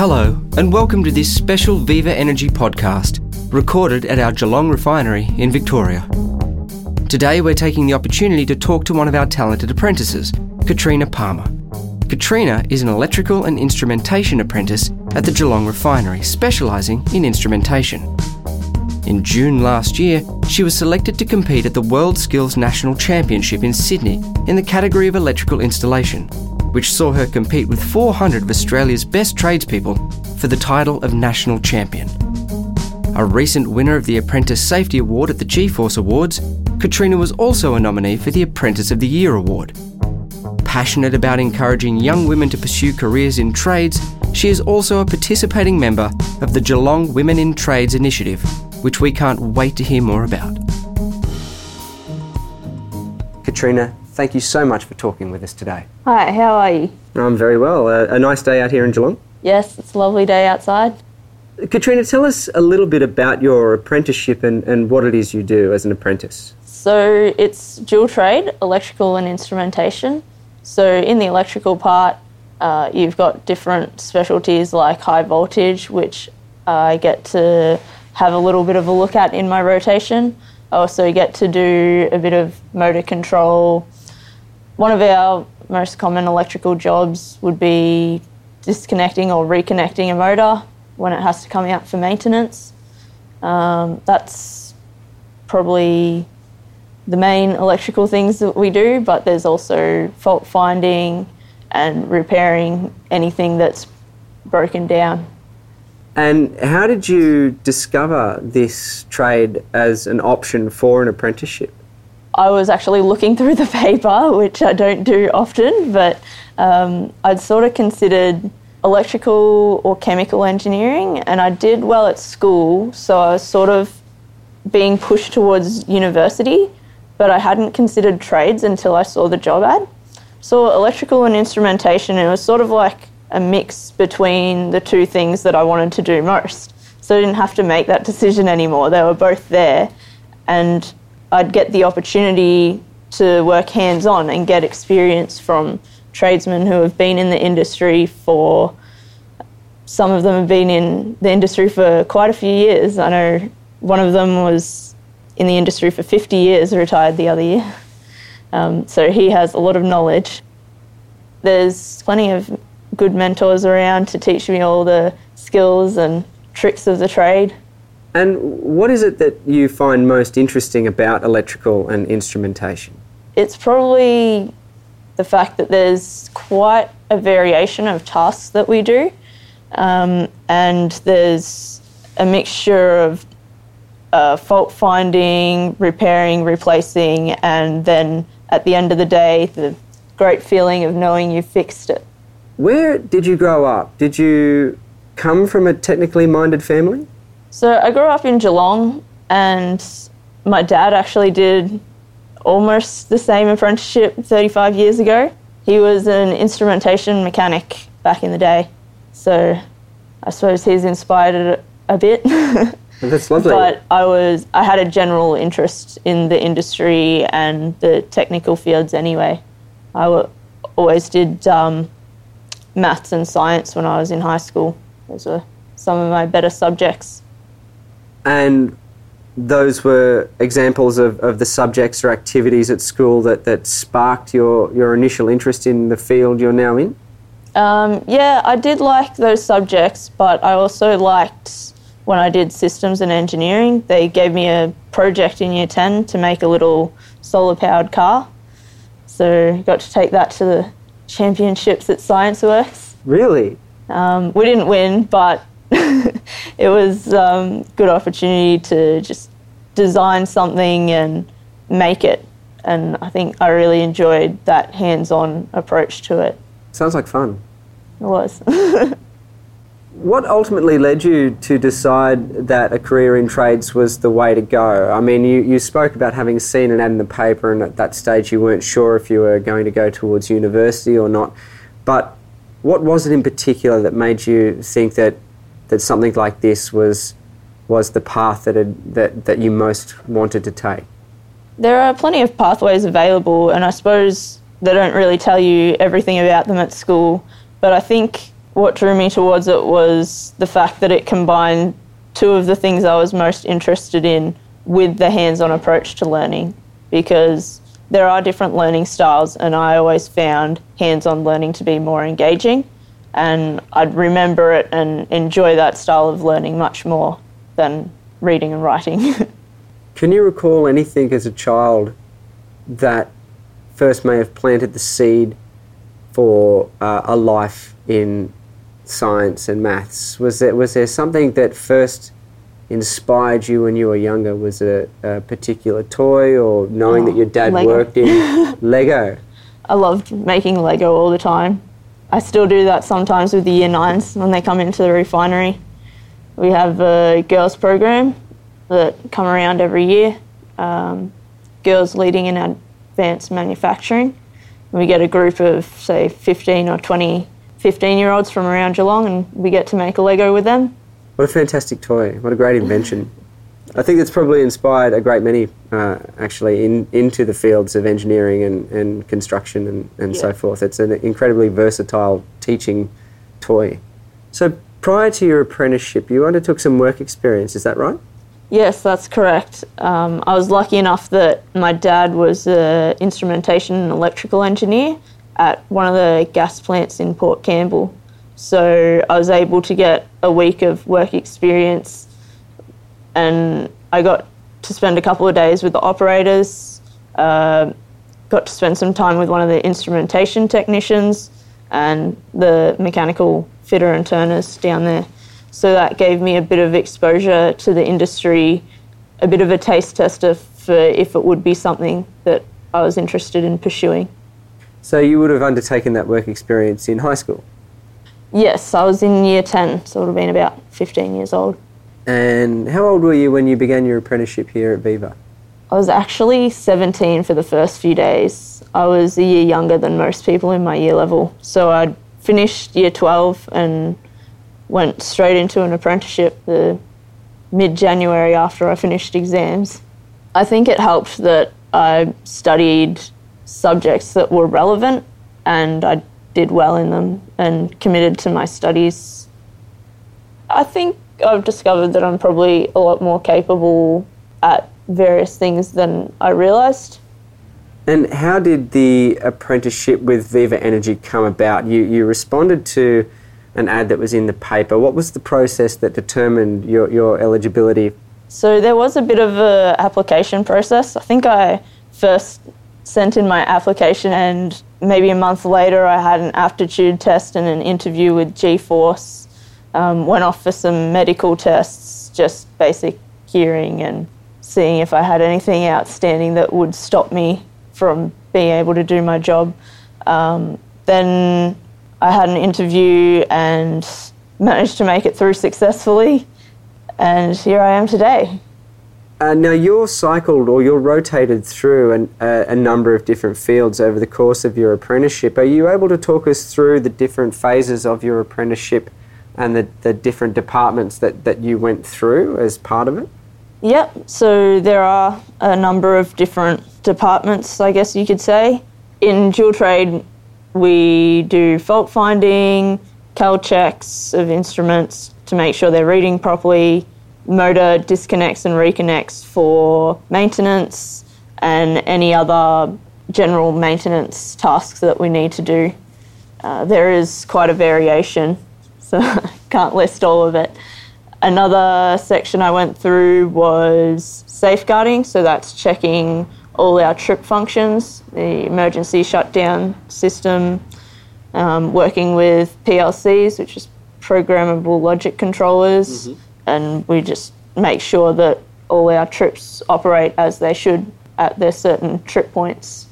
Hello, and welcome to this special Viva Energy podcast, recorded at our Geelong refinery in Victoria. Today, we're taking the opportunity to talk to one of our talented apprentices, Katrina Palmer. Katrina is an electrical and instrumentation apprentice at the Geelong refinery, specialising in instrumentation. In June last year, she was selected to compete at the World Skills National Championship in Sydney in the category of electrical installation, which saw her compete with 400 of Australia's best tradespeople for the title of National Champion. A recent winner of the Apprentice Safety Award at the G-Force Awards, Katrina was also a nominee for the Apprentice of the Year Award. Passionate about encouraging young women to pursue careers in trades, she is also a participating member of the Geelong Women in Trades initiative, which we can't wait to hear more about. Katrina, thank you so much for talking with us today. Hi, how are you? I'm very well. Uh, a nice day out here in Geelong. Yes, it's a lovely day outside. Katrina, tell us a little bit about your apprenticeship and, and what it is you do as an apprentice. So it's dual trade, electrical and instrumentation. So in the electrical part, uh, you've got different specialties like high voltage, which I get to have a little bit of a look at in my rotation. I also get to do a bit of motor control. One of our most common electrical jobs would be disconnecting or reconnecting a motor when it has to come out for maintenance. Um, that's probably the main electrical things that we do, but there's also fault finding and repairing anything that's broken down. And how did you discover this trade as an option for an apprenticeship? I was actually looking through the paper, which I don't do often, but um, I'd sort of considered electrical or chemical engineering, and I did well at school, so I was sort of being pushed towards university, but I hadn't considered trades until I saw the job ad. So electrical and instrumentation, and it was sort of like a mix between the two things that I wanted to do most. So I didn't have to make that decision anymore. They were both there, and I'd get the opportunity to work hands on and get experience from tradesmen who have been in the industry for some of them have been in the industry for quite a few years. I know one of them was in the industry for 50 years, retired the other year. Um, so he has a lot of knowledge. There's plenty of good mentors around to teach me all the skills and tricks of the trade. And what is it that you find most interesting about electrical and instrumentation? It's probably the fact that there's quite a variation of tasks that we do, um, and there's a mixture of uh, fault finding, repairing, replacing, and then at the end of the day, the great feeling of knowing you've fixed it. Where did you grow up? Did you come from a technically minded family? So I grew up in Geelong, and my dad actually did almost the same apprenticeship 35 years ago. He was an instrumentation mechanic back in the day, so I suppose he's inspired it a bit. That's lovely. but I was I had a general interest in the industry and the technical fields anyway. I w- always did um, maths and science when I was in high school. Those were some of my better subjects. And those were examples of, of the subjects or activities at school that, that sparked your, your initial interest in the field you're now in? Um, yeah, I did like those subjects, but I also liked when I did systems and engineering. They gave me a project in year 10 to make a little solar powered car. So got to take that to the championships at ScienceWorks. Really? Um, we didn't win, but it was um, good opportunity to just design something and make it. And I think I really enjoyed that hands-on approach to it. Sounds like fun. It was. what ultimately led you to decide that a career in trades was the way to go? I mean, you, you spoke about having seen an ad in the paper, and at that stage you weren't sure if you were going to go towards university or not. But what was it in particular that made you think that, that something like this was, was the path that, had, that, that you most wanted to take? There are plenty of pathways available, and I suppose they don't really tell you everything about them at school. But I think what drew me towards it was the fact that it combined two of the things I was most interested in with the hands on approach to learning because there are different learning styles, and I always found hands on learning to be more engaging. And I'd remember it and enjoy that style of learning much more than reading and writing. Can you recall anything as a child that first may have planted the seed for uh, a life in science and maths? Was there, was there something that first inspired you when you were younger? Was it a, a particular toy or knowing oh, that your dad Lego. worked in Lego? I loved making Lego all the time. I still do that sometimes with the year nines when they come into the refinery. We have a girls program that come around every year. Um, girls leading in advanced manufacturing. We get a group of, say, 15 or 20 15 year olds from around Geelong and we get to make a Lego with them. What a fantastic toy. What a great invention. I think it's probably inspired a great many uh, actually in, into the fields of engineering and, and construction and, and yeah. so forth. It's an incredibly versatile teaching toy. So prior to your apprenticeship, you undertook some work experience, is that right? Yes, that's correct. Um, I was lucky enough that my dad was an instrumentation and electrical engineer at one of the gas plants in Port Campbell. So I was able to get a week of work experience and I got to spend a couple of days with the operators, uh, got to spend some time with one of the instrumentation technicians and the mechanical fitter and turners down there. So that gave me a bit of exposure to the industry, a bit of a taste tester for if it would be something that I was interested in pursuing. So you would have undertaken that work experience in high school? Yes, I was in year 10, so it would have been about 15 years old. And how old were you when you began your apprenticeship here at Viva? I was actually 17 for the first few days. I was a year younger than most people in my year level. So I finished year 12 and went straight into an apprenticeship the mid January after I finished exams. I think it helped that I studied subjects that were relevant and I did well in them and committed to my studies. I think I've discovered that I'm probably a lot more capable at various things than I realised. And how did the apprenticeship with Viva Energy come about? You, you responded to an ad that was in the paper. What was the process that determined your, your eligibility? So there was a bit of an application process. I think I first sent in my application and maybe a month later, I had an aptitude test and an interview with G Force. Um, went off for some medical tests, just basic hearing and seeing if I had anything outstanding that would stop me from being able to do my job. Um, then I had an interview and managed to make it through successfully, and here I am today. Uh, now, you're cycled or you're rotated through an, a number of different fields over the course of your apprenticeship. Are you able to talk us through the different phases of your apprenticeship and the, the different departments that, that you went through as part of it? Yep, so there are a number of different departments, I guess you could say. In dual trade, we do fault finding, cal checks of instruments to make sure they're reading properly, motor disconnects and reconnects for maintenance and any other general maintenance tasks that we need to do. Uh, there is quite a variation, so I can't list all of it. Another section I went through was safeguarding, so that's checking all our trip functions, the emergency shutdown system, um, working with PLCs, which is programmable logic controllers. Mm-hmm and we just make sure that all our trips operate as they should at their certain trip points.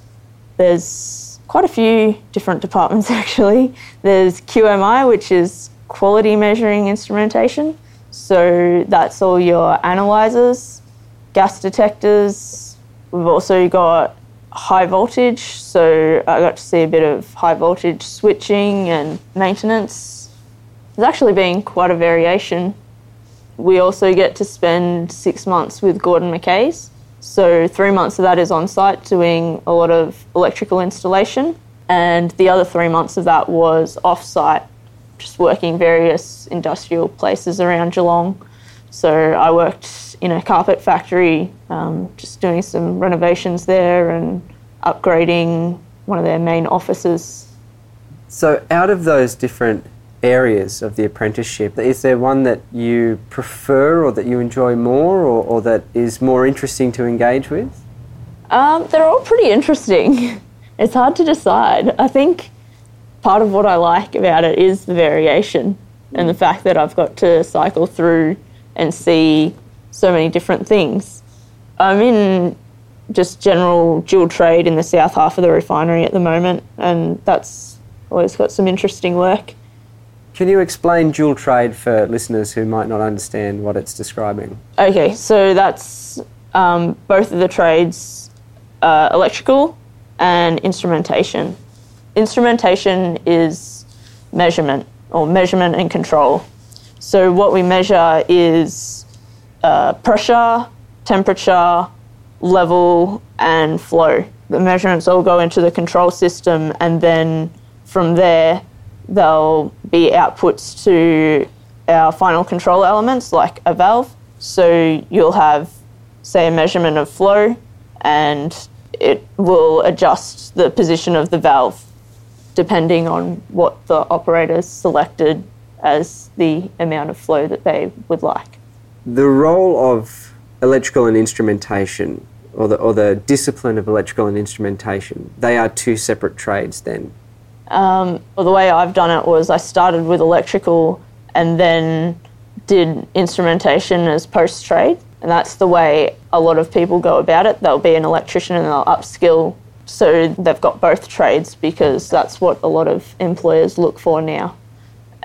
There's quite a few different departments actually. There's QMI, which is quality measuring instrumentation. So that's all your analyzers, gas detectors. We've also got high voltage, so I got to see a bit of high voltage switching and maintenance. There's actually been quite a variation we also get to spend six months with Gordon McKay's. So, three months of that is on site doing a lot of electrical installation, and the other three months of that was off site just working various industrial places around Geelong. So I worked in a carpet factory, um, just doing some renovations there and upgrading one of their main offices. So, out of those different areas of the apprenticeship, is there one that you prefer or that you enjoy more or, or that is more interesting to engage with? Um, they're all pretty interesting. it's hard to decide. I think part of what I like about it is the variation and the fact that I've got to cycle through and see so many different things. I'm in just general dual trade in the south half of the refinery at the moment, and that's always got some interesting work. Can you explain dual trade for listeners who might not understand what it's describing? Okay, so that's um, both of the trades uh, electrical and instrumentation. Instrumentation is measurement or measurement and control. So, what we measure is uh, pressure, temperature, level, and flow. The measurements all go into the control system, and then from there, they'll be outputs to our final control elements like a valve. So, you'll have, say, a measurement of flow, and it will adjust the position of the valve depending on what the operator selected as the amount of flow that they would like. The role of electrical and instrumentation, or the, or the discipline of electrical and instrumentation, they are two separate trades then? Um, well, the way I've done it was I started with electrical and then did instrumentation as post trade. And that's the way a lot of people go about it. They'll be an electrician and they'll upskill so they've got both trades because that's what a lot of employers look for now.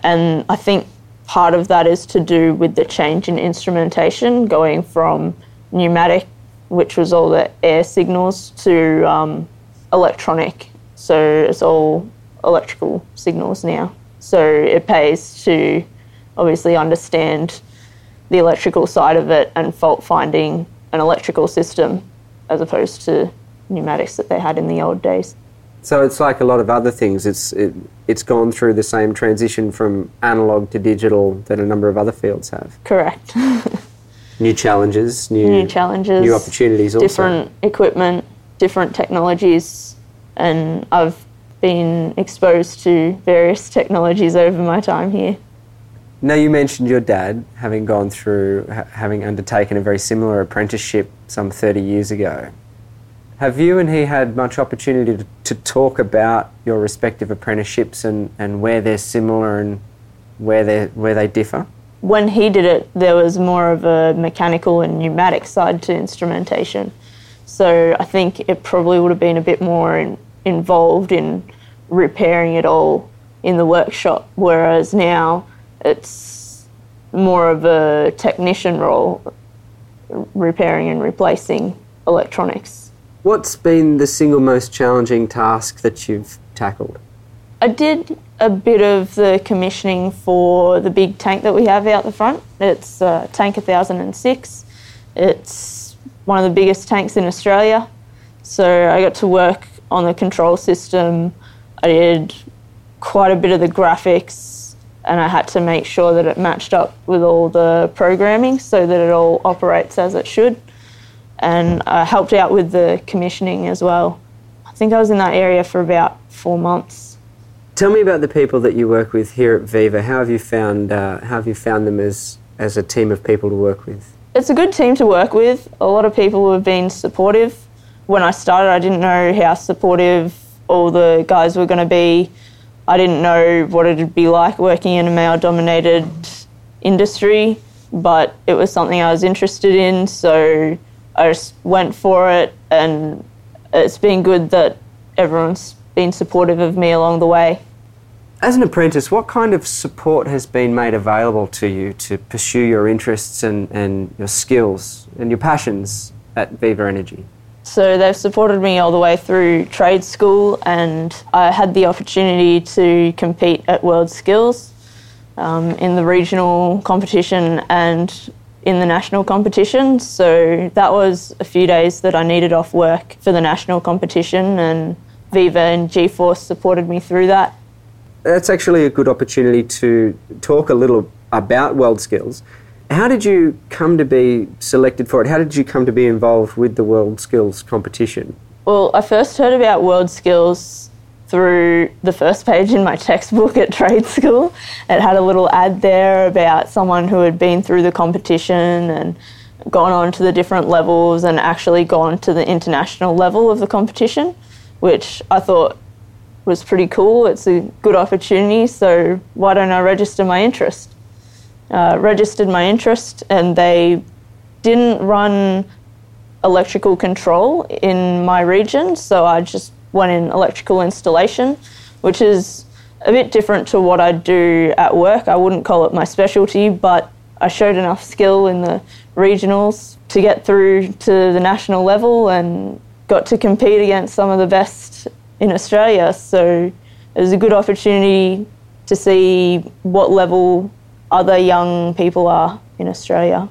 And I think part of that is to do with the change in instrumentation going from pneumatic, which was all the air signals, to um, electronic. So it's all electrical signals now. So it pays to obviously understand the electrical side of it and fault finding an electrical system as opposed to pneumatics that they had in the old days. So it's like a lot of other things. It's it, it's gone through the same transition from analog to digital that a number of other fields have. Correct. new challenges, new, new challenges, new opportunities. Also. Different also. equipment, different technologies, and I've been exposed to various technologies over my time here. Now you mentioned your dad having gone through, ha- having undertaken a very similar apprenticeship some 30 years ago. Have you and he had much opportunity to, to talk about your respective apprenticeships and, and where they're similar and where they where they differ? When he did it, there was more of a mechanical and pneumatic side to instrumentation. So I think it probably would have been a bit more in, involved in repairing it all in the workshop, whereas now it's more of a technician role, repairing and replacing electronics. What's been the single most challenging task that you've tackled? I did a bit of the commissioning for the big tank that we have out the front. It's uh, Tank 1006. It's one of the biggest tanks in Australia. So I got to work on the control system. I did quite a bit of the graphics and I had to make sure that it matched up with all the programming so that it all operates as it should and I helped out with the commissioning as well. I think I was in that area for about four months. Tell me about the people that you work with here at Viva. How have you found uh, how have you found them as as a team of people to work with? It's a good team to work with. A lot of people have been supportive. When I started, I didn't know how supportive all the guys were going to be. I didn't know what it'd be like working in a male dominated industry, but it was something I was interested in. So I just went for it, and it's been good that everyone's been supportive of me along the way. As an apprentice, what kind of support has been made available to you to pursue your interests and, and your skills and your passions at Viva Energy? So they've supported me all the way through trade school, and I had the opportunity to compete at World Skills um, in the regional competition and in the national competition. So that was a few days that I needed off work for the national competition, and Viva and G Force supported me through that. that's actually a good opportunity to talk a little about World Skills. How did you come to be selected for it? How did you come to be involved with the World Skills competition? Well, I first heard about World Skills through the first page in my textbook at trade school. It had a little ad there about someone who had been through the competition and gone on to the different levels and actually gone to the international level of the competition, which I thought was pretty cool. It's a good opportunity, so why don't I register my interest? Uh, registered my interest, and they didn't run electrical control in my region, so I just went in electrical installation, which is a bit different to what I do at work. I wouldn't call it my specialty, but I showed enough skill in the regionals to get through to the national level and got to compete against some of the best in Australia. So it was a good opportunity to see what level other young people are in Australia.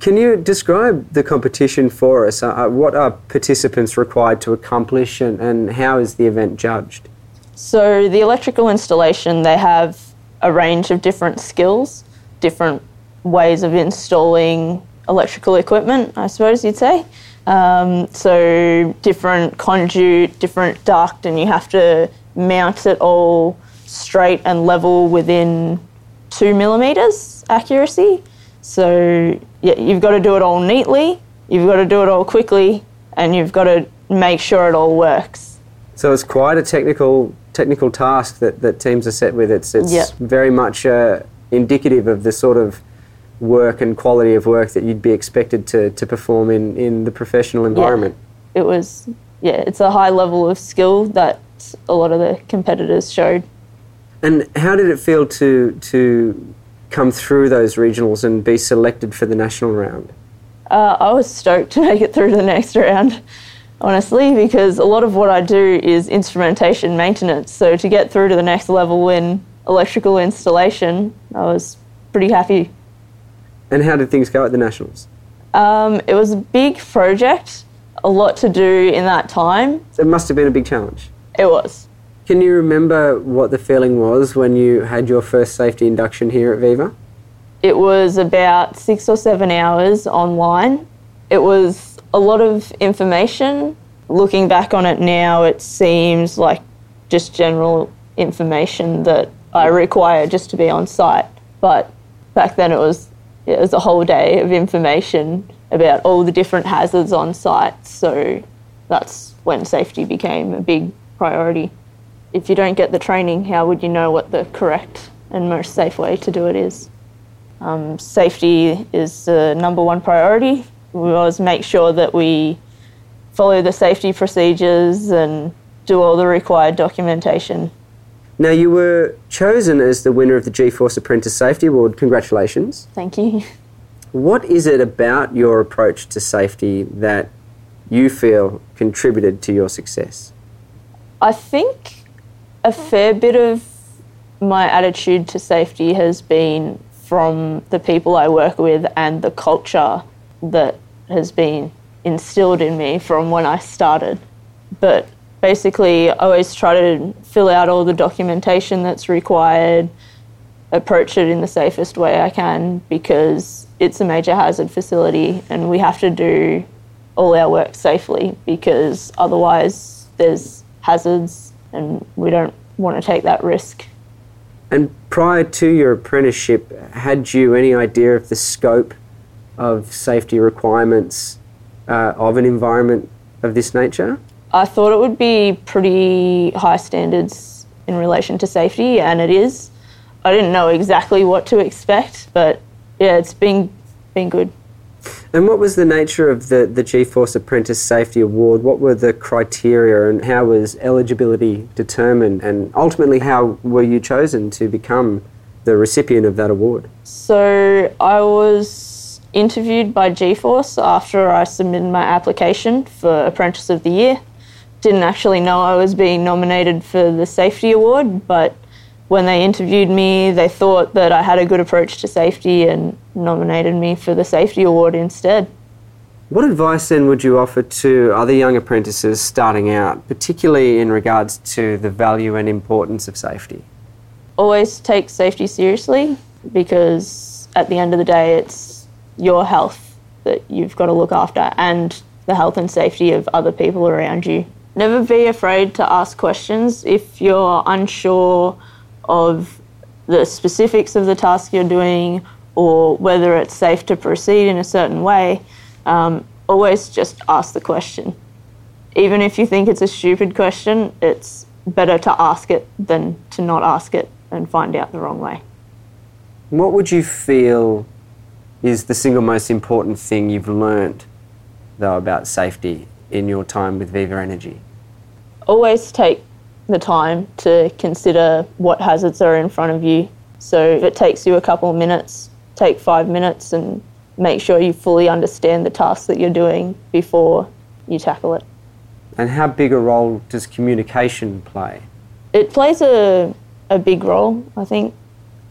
Can you describe the competition for us? Uh, what are participants required to accomplish and, and how is the event judged? So, the electrical installation, they have a range of different skills, different ways of installing electrical equipment, I suppose you'd say. Um, so different conduit, different duct, and you have to mount it all straight and level within two millimeters accuracy. So yeah, you've got to do it all neatly, you've got to do it all quickly, and you've got to make sure it all works. So it's quite a technical technical task that, that teams are set with. It's it's yep. very much uh, indicative of the sort of work and quality of work that you'd be expected to, to perform in, in the professional environment. Yeah, it was, yeah, it's a high level of skill that a lot of the competitors showed. And how did it feel to, to come through those regionals and be selected for the national round? Uh, I was stoked to make it through to the next round, honestly, because a lot of what I do is instrumentation maintenance. So to get through to the next level in electrical installation, I was pretty happy and how did things go at the Nationals? Um, it was a big project, a lot to do in that time. So it must have been a big challenge. It was. Can you remember what the feeling was when you had your first safety induction here at Viva? It was about six or seven hours online. It was a lot of information. Looking back on it now, it seems like just general information that I require just to be on site. But back then it was it was a whole day of information about all the different hazards on site. So that's when safety became a big priority. If you don't get the training, how would you know what the correct and most safe way to do it is? Um, safety is the number one priority. We always make sure that we follow the safety procedures and do all the required documentation. Now, you were chosen as the winner of the G-Force Apprentice Safety Award. Congratulations. Thank you. What is it about your approach to safety that you feel contributed to your success? I think a fair bit of my attitude to safety has been from the people I work with and the culture that has been instilled in me from when I started. But basically I always try to fill out all the documentation that's required, approach it in the safest way I can because it's a major hazard facility and we have to do all our work safely because otherwise there's hazards and we don't want to take that risk. And prior to your apprenticeship, had you any idea of the scope of safety requirements uh, of an environment of this nature? I thought it would be pretty high standards in relation to safety, and it is. I didn't know exactly what to expect, but yeah, it's been been good. And what was the nature of the, the G-Force Apprentice Safety Award? What were the criteria and how was eligibility determined? And ultimately, how were you chosen to become the recipient of that award? So I was interviewed by G-Force after I submitted my application for Apprentice of the Year didn't actually know I was being nominated for the safety award, but when they interviewed me, they thought that I had a good approach to safety and nominated me for the safety award instead. What advice then would you offer to other young apprentices starting out, particularly in regards to the value and importance of safety? always take safety seriously because at the end of the day, it's your health that you've got to look after and the health and safety of other people around you. Never be afraid to ask questions if you're unsure of the specifics of the task you're doing or whether it's safe to proceed in a certain way. Um, always just ask the question. Even if you think it's a stupid question, it's better to ask it than to not ask it and find out the wrong way. What would you feel is the single most important thing you've learnt, though, about safety in your time with Viva Energy? Always take the time to consider what hazards are in front of you. So if it takes you a couple of minutes, take five minutes and make sure you fully understand the task that you're doing before you tackle it. And how big a role does communication play? It plays a, a big role, I think.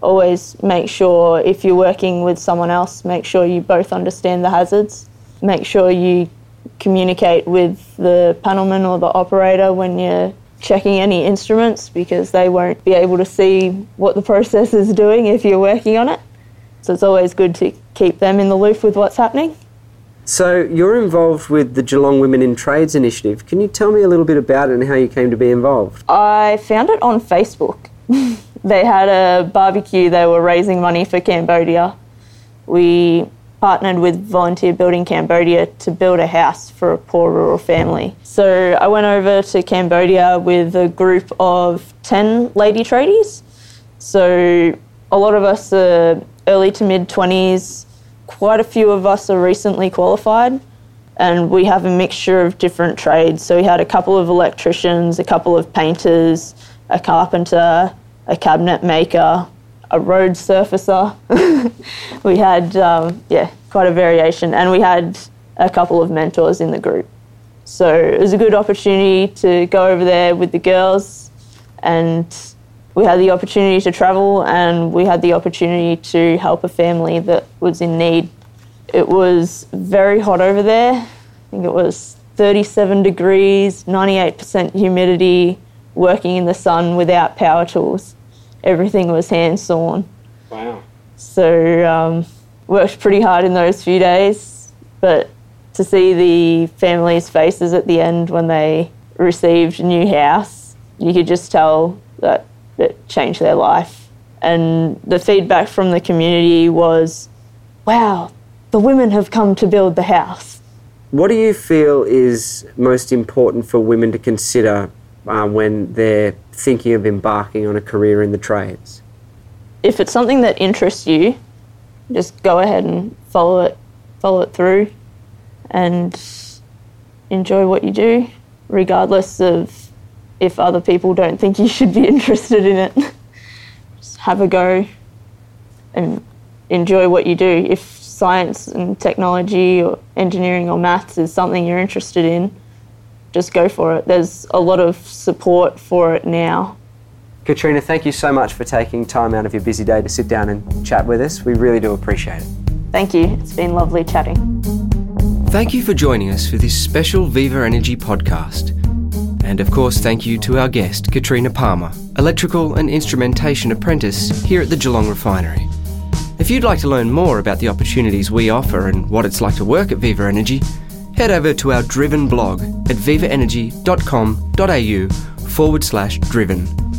Always make sure if you're working with someone else, make sure you both understand the hazards. Make sure you communicate with the panelman or the operator when you're checking any instruments because they won't be able to see what the process is doing if you're working on it. So it's always good to keep them in the loop with what's happening. So you're involved with the Geelong Women in Trades initiative. Can you tell me a little bit about it and how you came to be involved? I found it on Facebook. they had a barbecue, they were raising money for Cambodia. We partnered with Volunteer Building Cambodia to build a house for a poor rural family. So I went over to Cambodia with a group of 10 lady tradies. So a lot of us are early to mid 20s, quite a few of us are recently qualified. And we have a mixture of different trades. So we had a couple of electricians, a couple of painters, a carpenter, a cabinet maker, a road surfacer. we had, um, yeah, quite a variation, and we had a couple of mentors in the group. So it was a good opportunity to go over there with the girls, and we had the opportunity to travel, and we had the opportunity to help a family that was in need. It was very hot over there. I think it was 37 degrees, 98% humidity, working in the sun without power tools everything was hand sawn. Wow. So um, worked pretty hard in those few days, but to see the families' faces at the end when they received a new house, you could just tell that it changed their life. And the feedback from the community was, wow, the women have come to build the house. What do you feel is most important for women to consider uh, when they're thinking of embarking on a career in the trades? If it's something that interests you, just go ahead and follow it, follow it through, and enjoy what you do, regardless of if other people don't think you should be interested in it. just have a go and enjoy what you do. If science and technology or engineering or maths is something you're interested in, just go for it. There's a lot of support for it now. Katrina, thank you so much for taking time out of your busy day to sit down and chat with us. We really do appreciate it. Thank you. It's been lovely chatting. Thank you for joining us for this special Viva Energy podcast. And of course, thank you to our guest, Katrina Palmer, Electrical and Instrumentation Apprentice here at the Geelong Refinery. If you'd like to learn more about the opportunities we offer and what it's like to work at Viva Energy, head over to our Driven blog at vivaenergy.com.au forward slash driven